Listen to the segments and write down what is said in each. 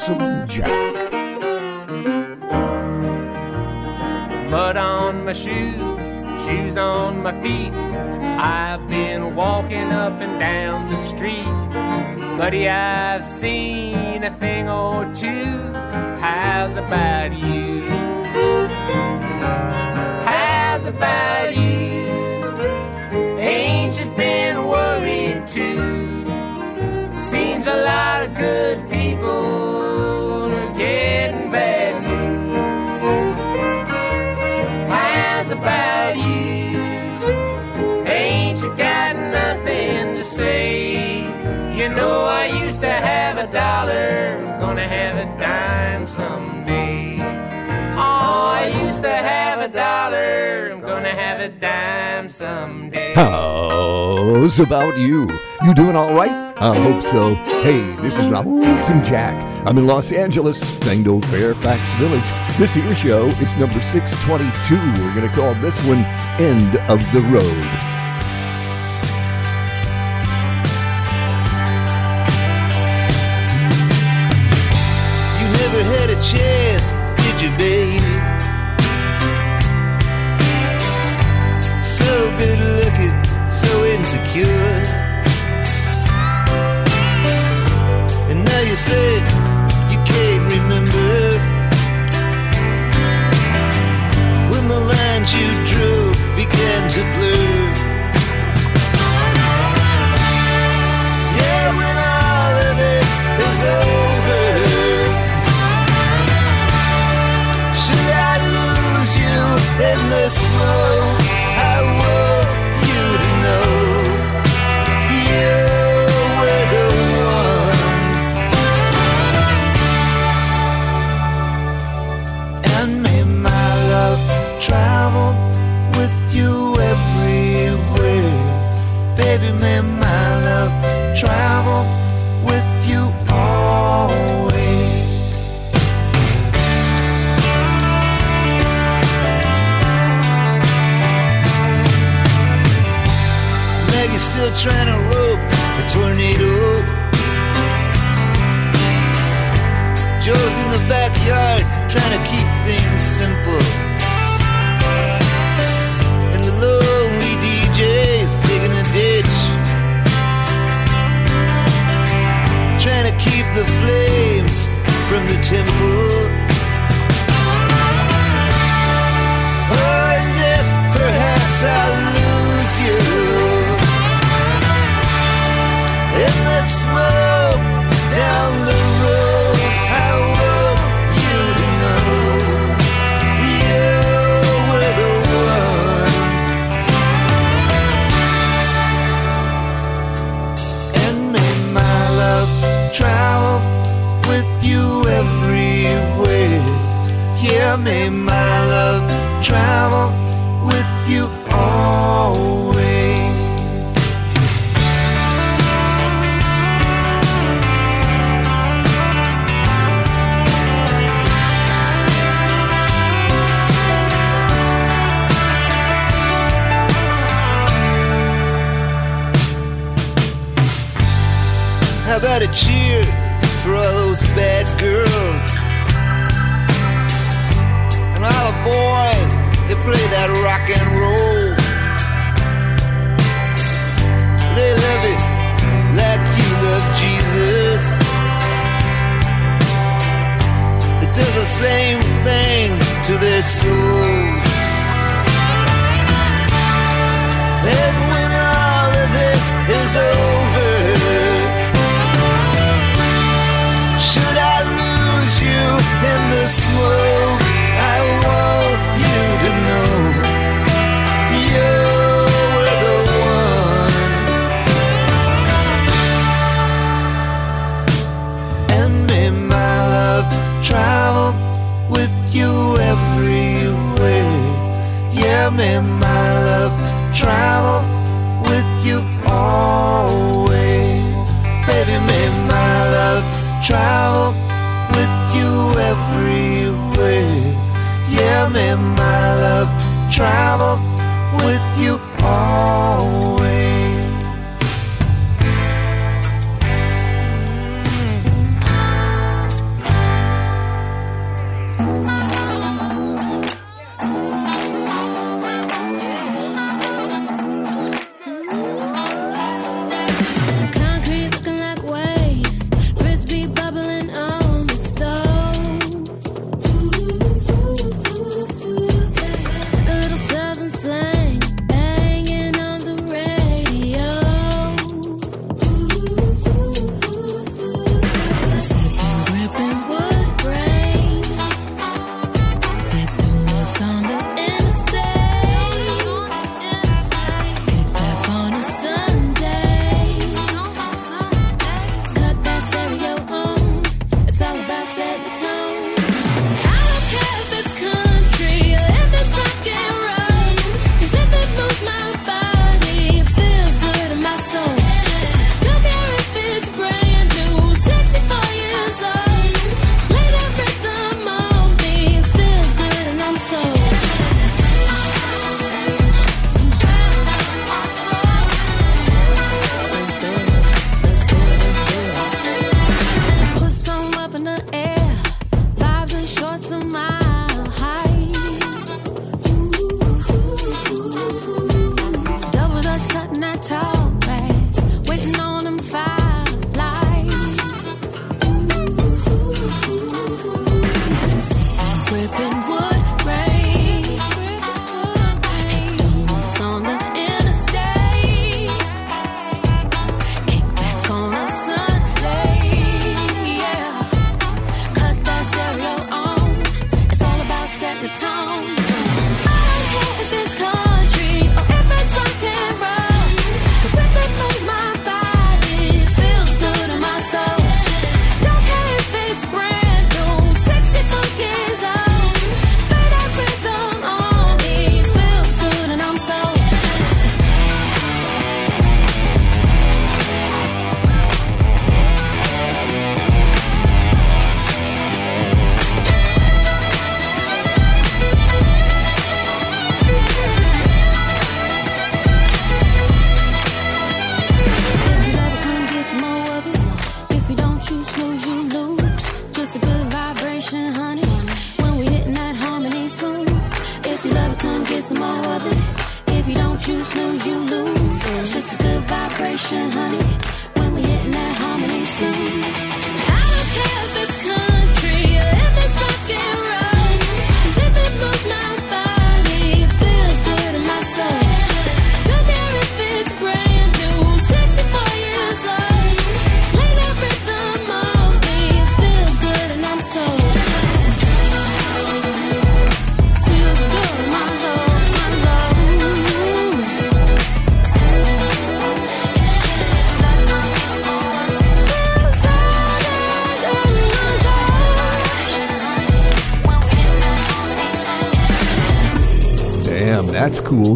Lonesome Jack. Mud on my shoes, shoes on my feet. I've been walking up and down the street. Buddy, I've seen a thing or two. How's about you? How's about you? Ain't you been worried too? Seems a lot of good people dollar, gonna have a dime someday. Oh, I used to have a dollar, I'm gonna have a dime someday. How's about you? You doing all right? I hope so. Hey, this is Lonesome Jack. I'm in Los Angeles, Fangdo Fairfax Village. This here show is number 622. We're to call this one End of the Road. How about a cheer for all those bad girls? And all the boys that play that rock and roll. They love it like you love Jesus. It does the same thing to their souls.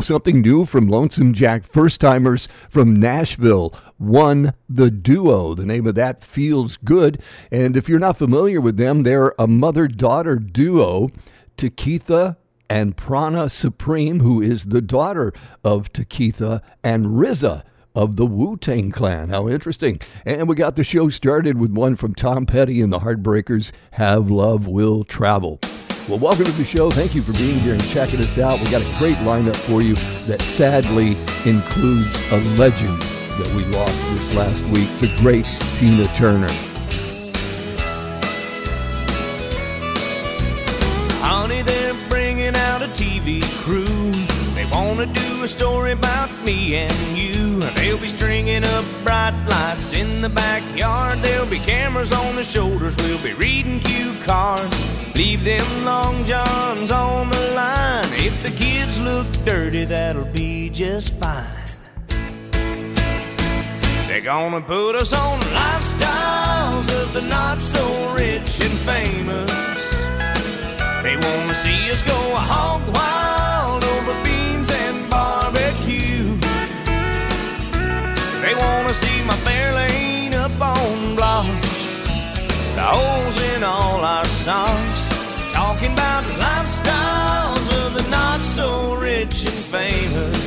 Something new from Lonesome Jack first timers from Nashville. One, the duo. The name of that feels good. And if you're not familiar with them, they're a mother daughter duo. Tekitha and Prana Supreme, who is the daughter of Tekitha and RZA of the Wu Tang Clan. How interesting. And we got the show started with one from Tom Petty and the Heartbreakers Have Love Will Travel. Well, welcome to the show. Thank you for being here and checking us out. We got a great lineup for you that sadly includes a legend that we lost this last week, the great Tina Turner. Honey, they're bringing out a TV crew. They want to do a story about me and you. They'll be stringing up lights in the backyard. There'll be cameras on the shoulders. We'll be reading cue cards. Leave them long johns on the line. If the kids look dirty, that'll be just fine. They're gonna put us on lifestyles of the not so rich and famous. They wanna see us go hog wild wanna see my fair lane up on blocks. The holes in all our socks. Talking about lifestyles of the not so rich and famous.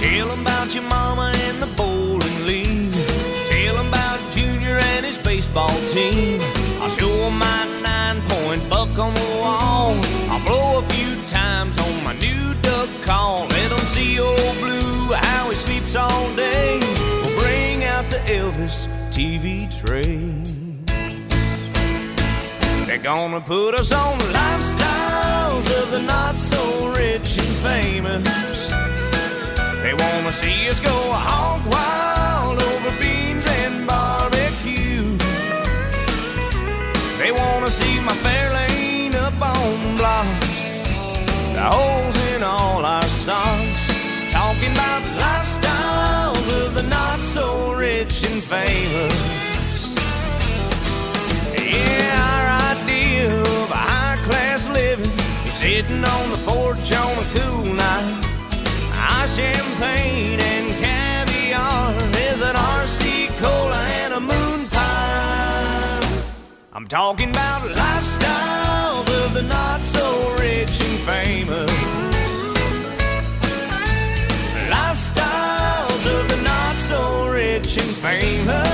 Tell them about your mama and the bowling league. Tell them about Junior and his baseball team. I'll show them my nine point buck on the wall times on my new duck call. Let 'em see old blue how he sleeps all day. We'll bring out the Elvis TV train. They're gonna put us on lifestyles of the not so rich and famous. They wanna see us go hog wild over beans and barbecue. They wanna see my fair lane up on blocks, the holes in all our socks. Talking about lifestyles of the not so rich and famous. Yeah, our idea of a high class living is sitting on the porch on a cool night. Our champagne and caviar is an RC cola and a moon pie. I'm talking about lifestyles of the not so famous. Lifestyles of the not so rich and famous.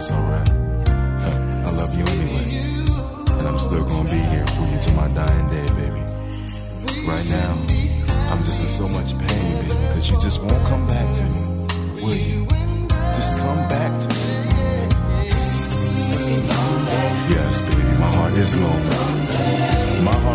that's alright. I love you anyway. And I'm still gonna be here for you till my dying day, baby. Right now, I'm just in so much pain, baby, because you just won't come back to me. Will you? Just come back to me. Yes, baby, my heart is lonely. My heart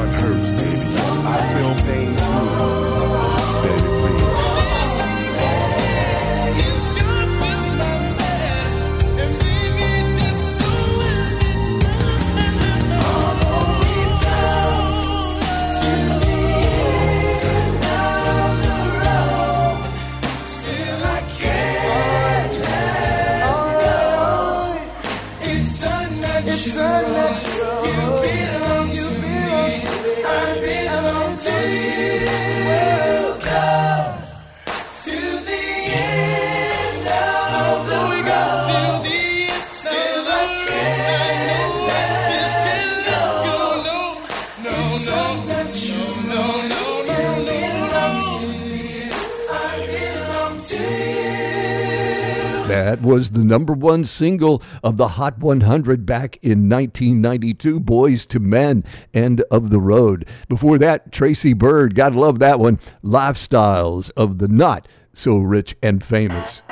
the number one single of the Hot 100 back in 1992, Boys II Men, End of the Road. Before that, Tracy Byrd, gotta love that one, Lifestyles of the Not So Rich and Famous.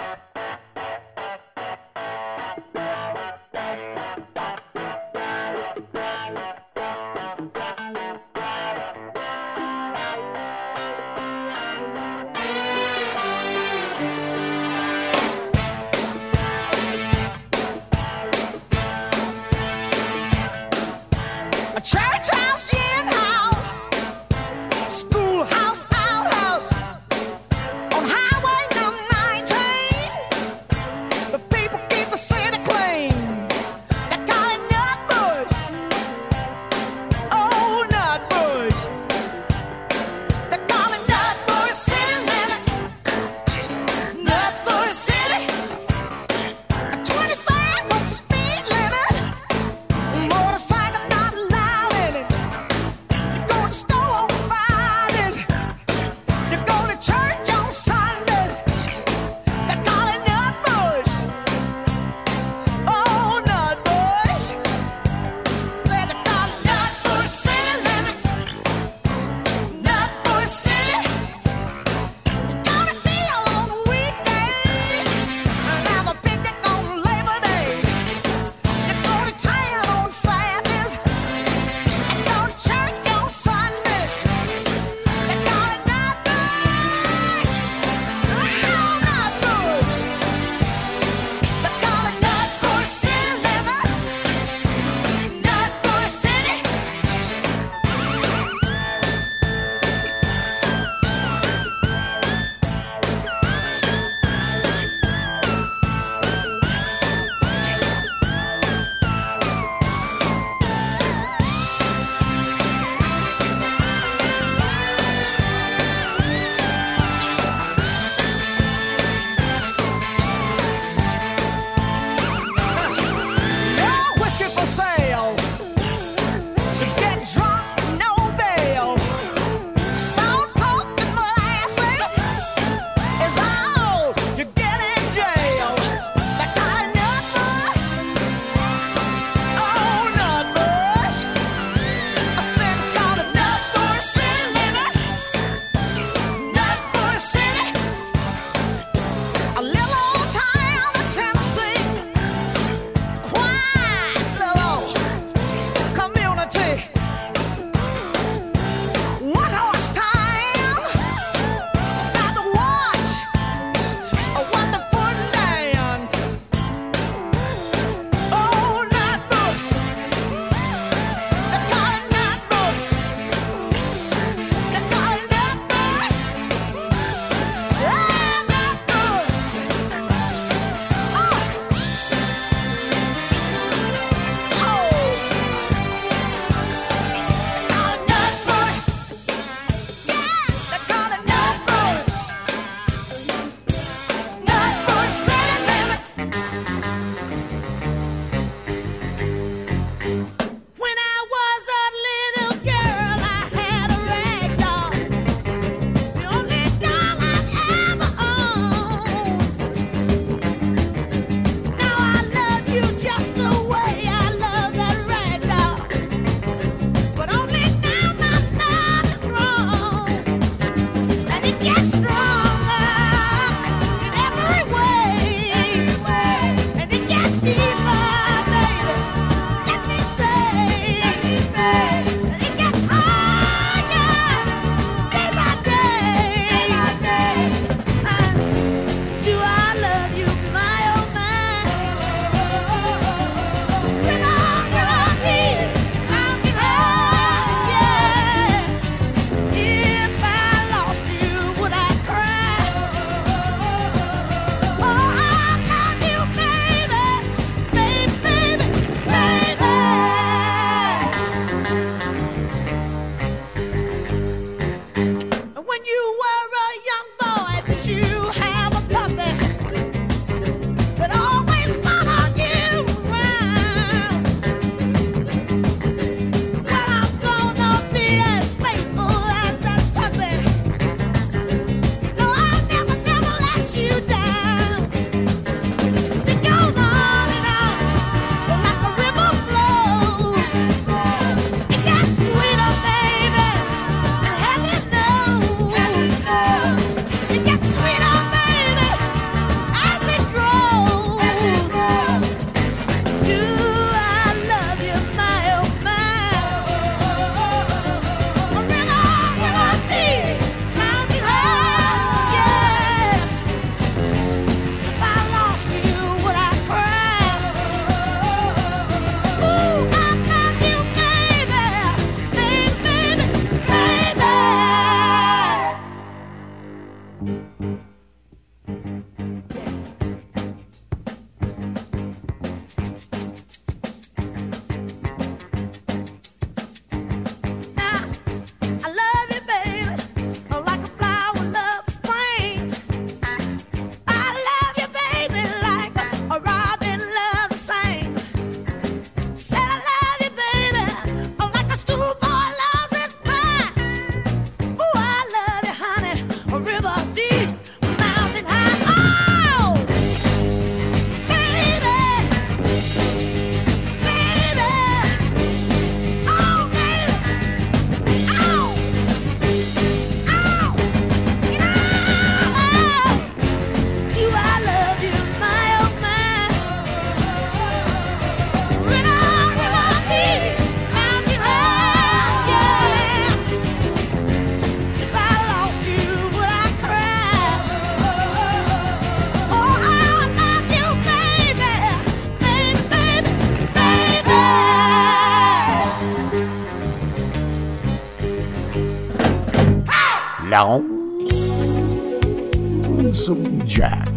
Lonesome Jack.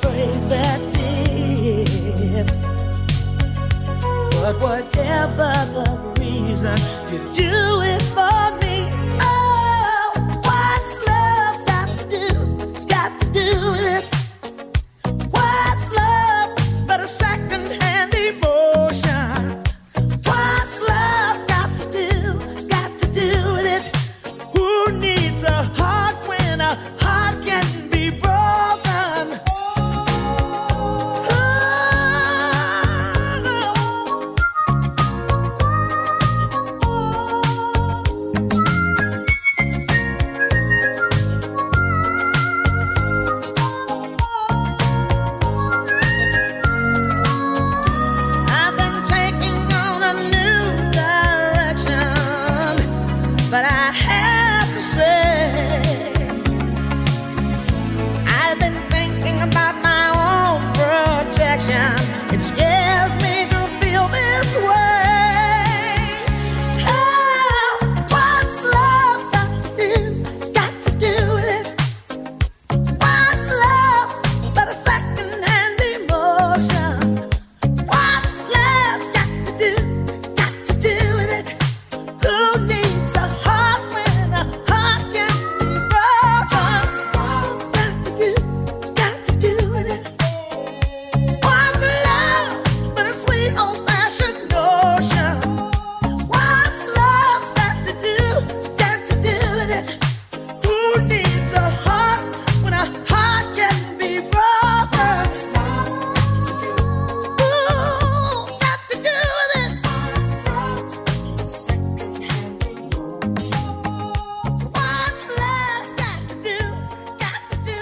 Phrase that fits. But whatever the reason, you do it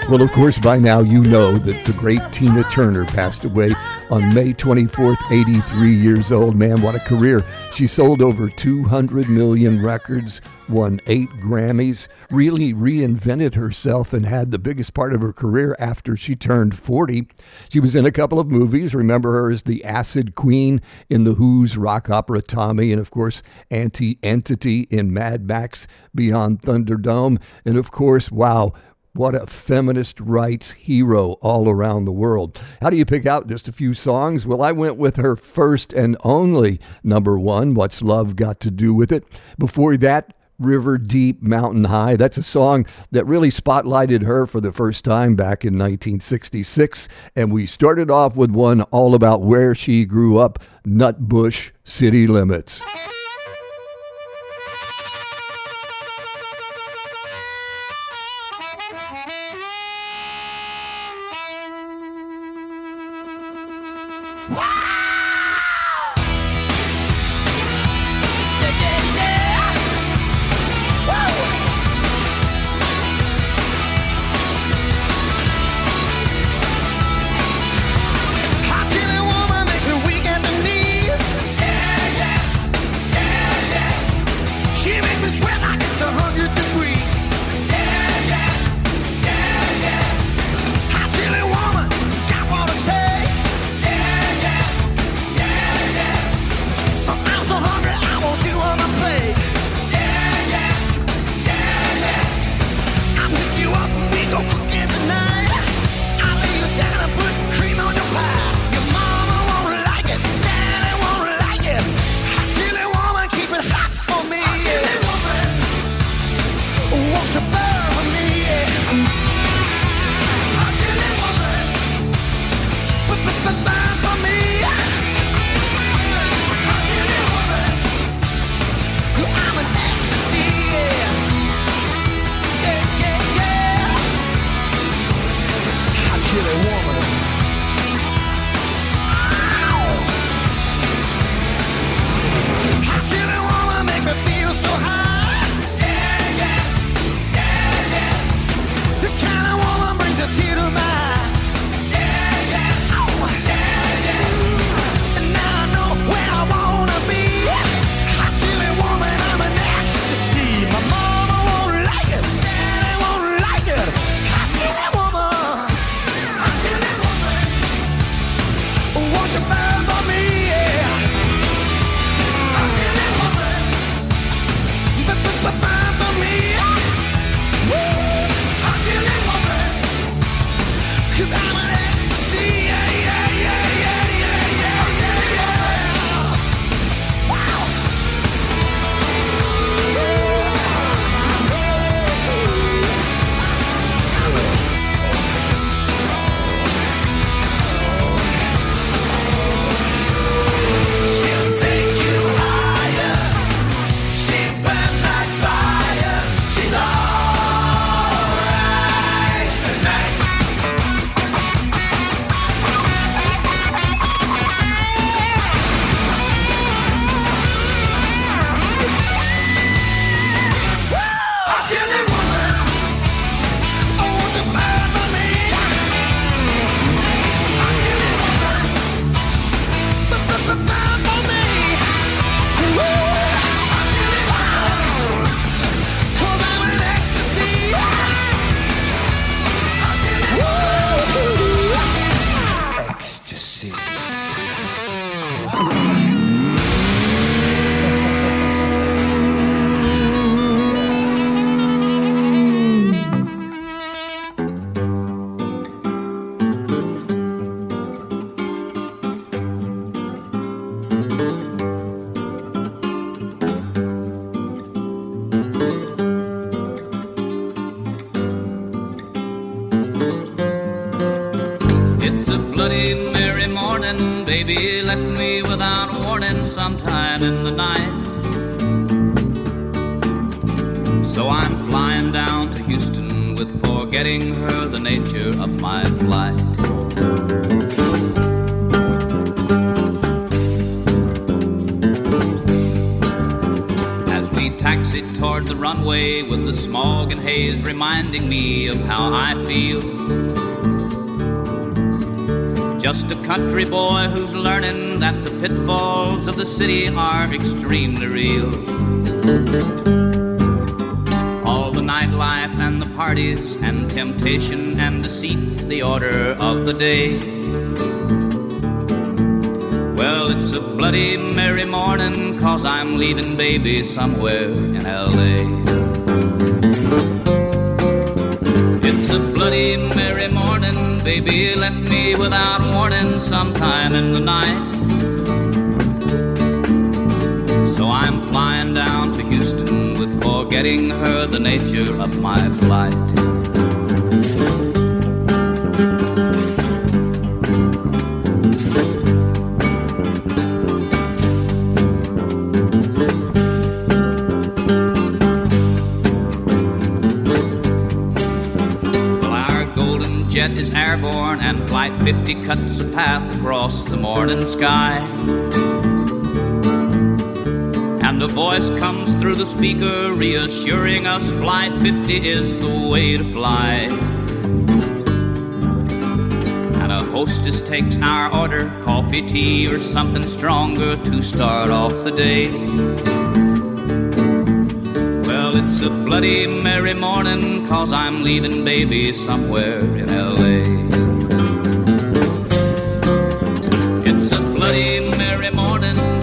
Well, of course, by now you know that the great Tina Turner passed away on May 24th, 83 years old. Man, what a career. She sold over 200 million records, won eight Grammys, really reinvented herself, and had the biggest part of her career after she turned 40. She was in a couple of movies. Remember her as the Acid Queen in The Who's rock opera Tommy, and of course, Aunty Entity in Mad Max Beyond Thunderdome. And of course, wow, what a feminist rights hero all around the world. How do you pick out just a few songs? Well, I went with her first and only number one, What's Love Got to Do with It? Before that, River Deep Mountain High. That's a song that really spotlighted her for the first time back in 1966. And we started off with one all about where she grew up, Nutbush City Limits. Country boy who's learning that the pitfalls of the city are extremely real. All the nightlife and the parties and temptation and deceit, the order of the day. Well, it's a bloody Mary morning, cause I'm leaving baby somewhere in LA. Baby left me without warning sometime in the night. So I'm flying down to Houston with forgetting her the nature of my flight. Airborne, and Flight 50 cuts a path across the morning sky. And a voice comes through the speaker, reassuring us Flight 50 is the way to fly. And a hostess takes our order coffee, tea, or something stronger to start off the day. Well, it's a bloody Mary morning, cause I'm leaving baby somewhere in LA.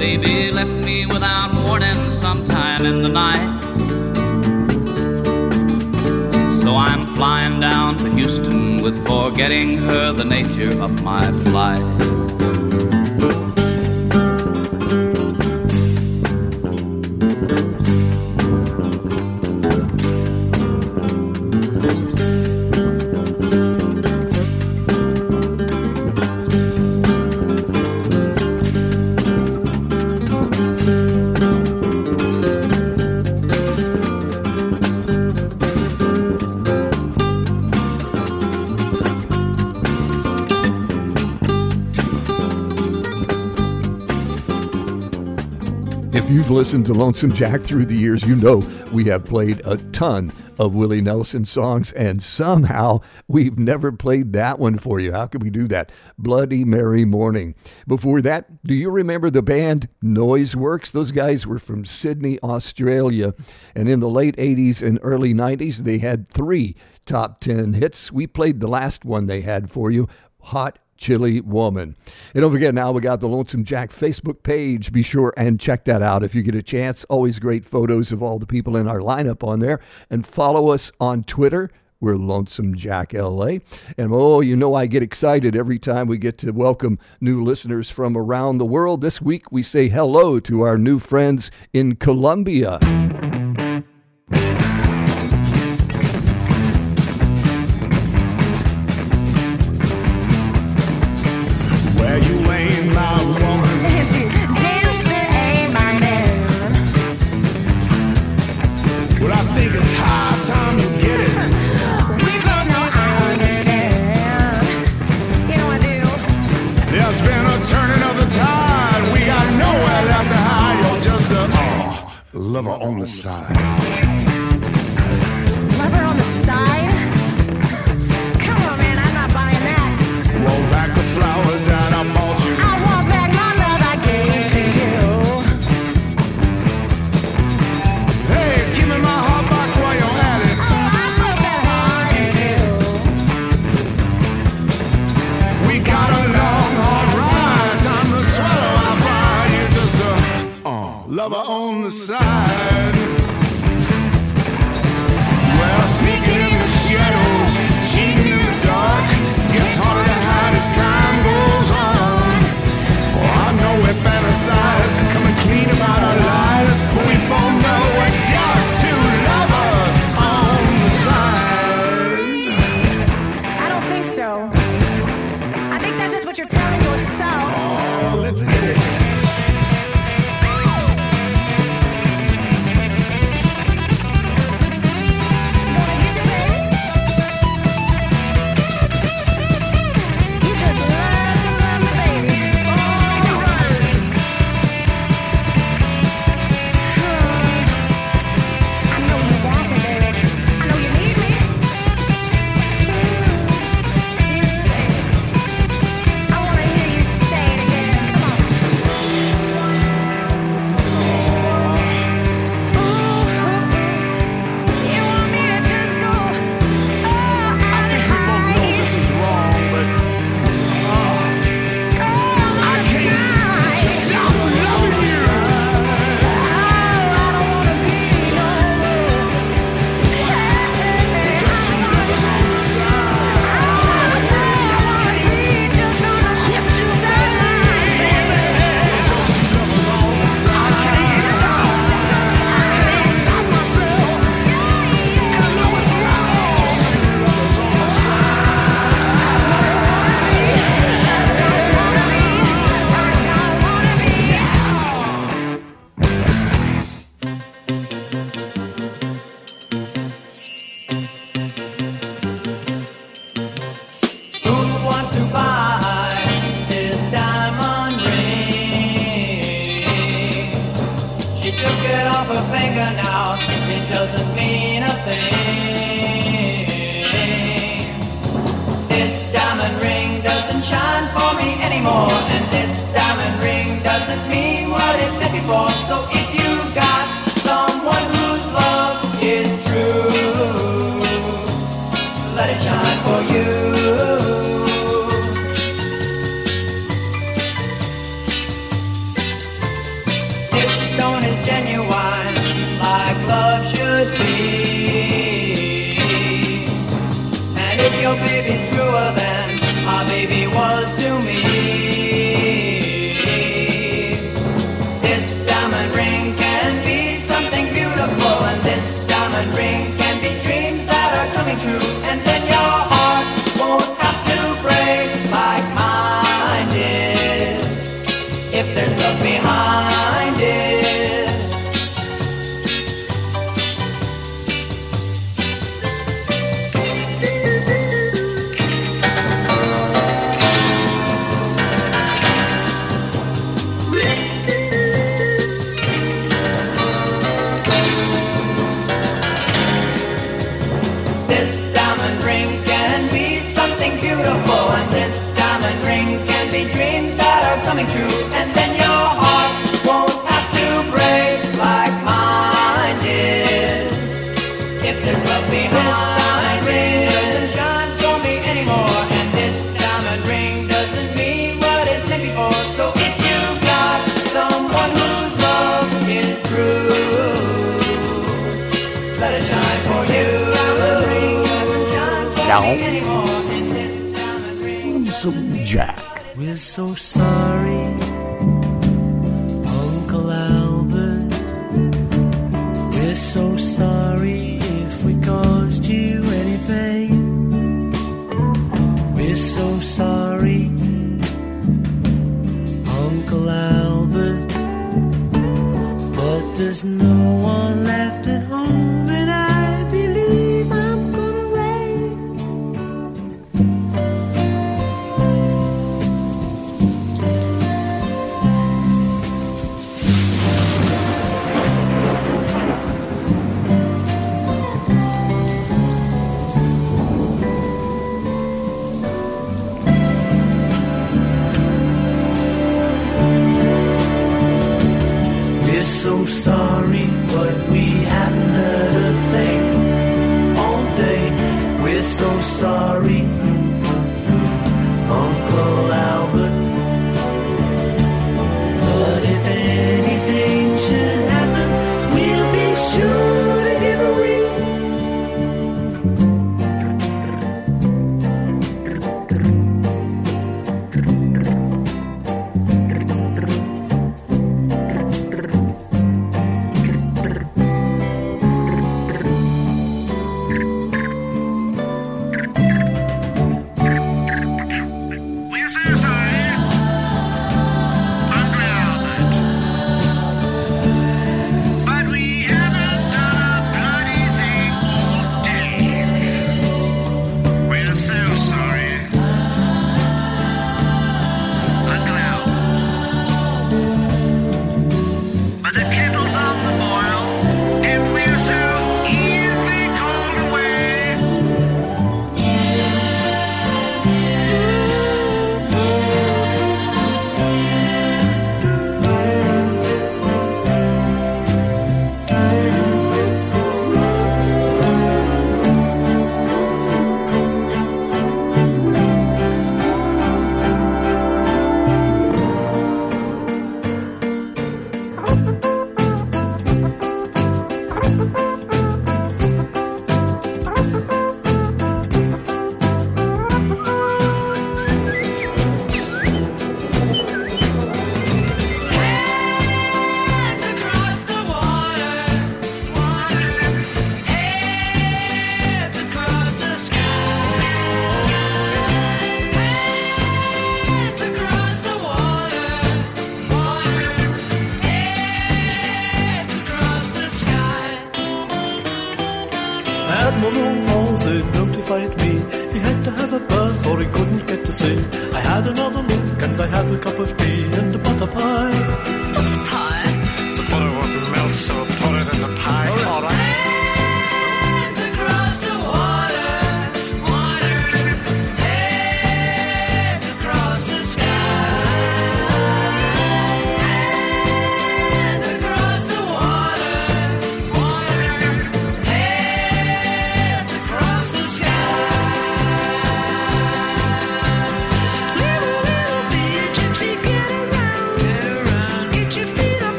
Baby left me without warning sometime in the night. So I'm flying down to Houston with forgetting her the nature of my flight. Listened to Lonesome Jack through the years, you know we have played a ton of Willie Nelson songs, and somehow we've never played that one for you. How could we do that? Bloody Mary Morning. Before that, do you remember the band Noiseworks? Those guys were from Sydney, Australia, and in the late 80s and early 90s, they had three top 10 hits. We played the last one they had for you, Hot Chili Woman. And don't forget, now we got the Lonesome Jack Facebook page. Be sure and check that out if you get a chance. Always great photos of all the people in our lineup on there. And follow us on Twitter. We're Lonesome Jack LA. And oh, you know, I get excited every time we get to welcome new listeners from around the world. This week, we say hello to our new friends in Colombia. On the side. it doesn't mean a thing. This diamond ring doesn't shine for me anymore, and this diamond ring doesn't mean what it meant before. So. We're so sorry, Uncle Al.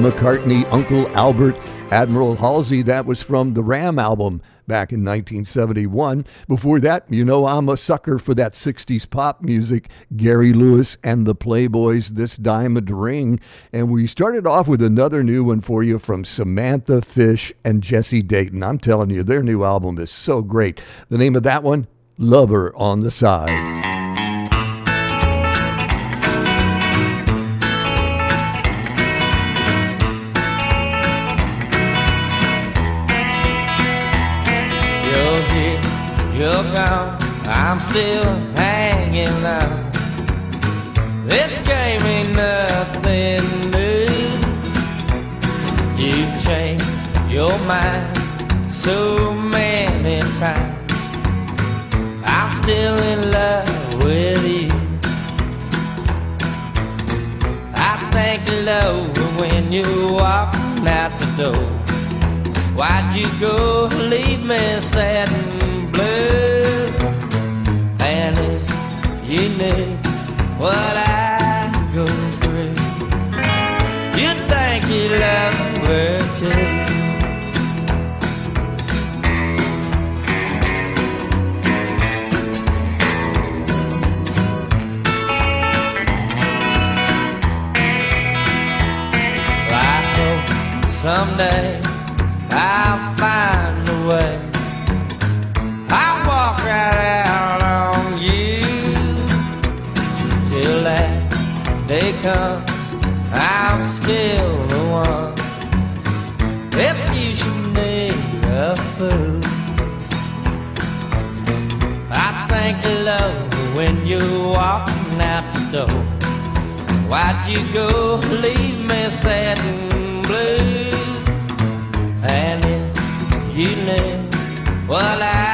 McCartney, Uncle Albert, Admiral Halsey. That was from the Ram album back in 1971. Before that, you know, I'm a sucker for that 60s pop music. Gary Lewis and the Playboys, This Diamond Ring. And we started off with another new one for you from Samantha Fish and Jesse Dayton. I'm telling you, their new album is so great. The name of that one, Lover on the Side. You're gone, I'm still hanging on. This game ain't nothing new. You changed your mind so many times. I'm still in love with you. I the Lord when you walking out the door. Why'd you go leave me sad you what I go through, you'd think you loved her too. I hope someday Why'd you go leave me sad and blue? And if you knew what I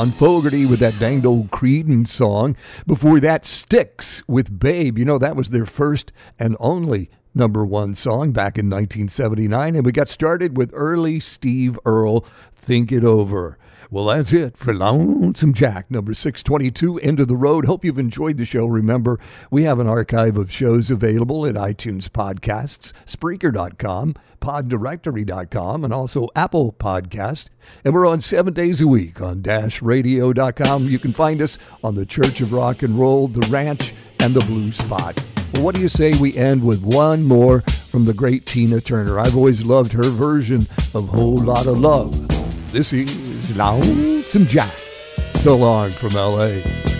John Fogerty with that danged old Creedence song. Before that, Styx with Babe. You know, that was their first and only number one song back in 1979. And we got started with early Steve Earle, Think It Over. Well, that's it for Lonesome Jack, number 622, End of the Road. Hope you've enjoyed the show. Remember, we have an archive of shows available at iTunes Podcasts, Spreaker.com, PodDirectory.com, and also Apple Podcast. And we're on seven days a week on DashRadio.com. You can find us on the Church of Rock and Roll, The Ranch, and The Blue Spot. Well, what do you say we end with one more from the great Tina Turner? I've always loved her version of Whole Lotta Love. This is is lonesome Jack. So long from LA.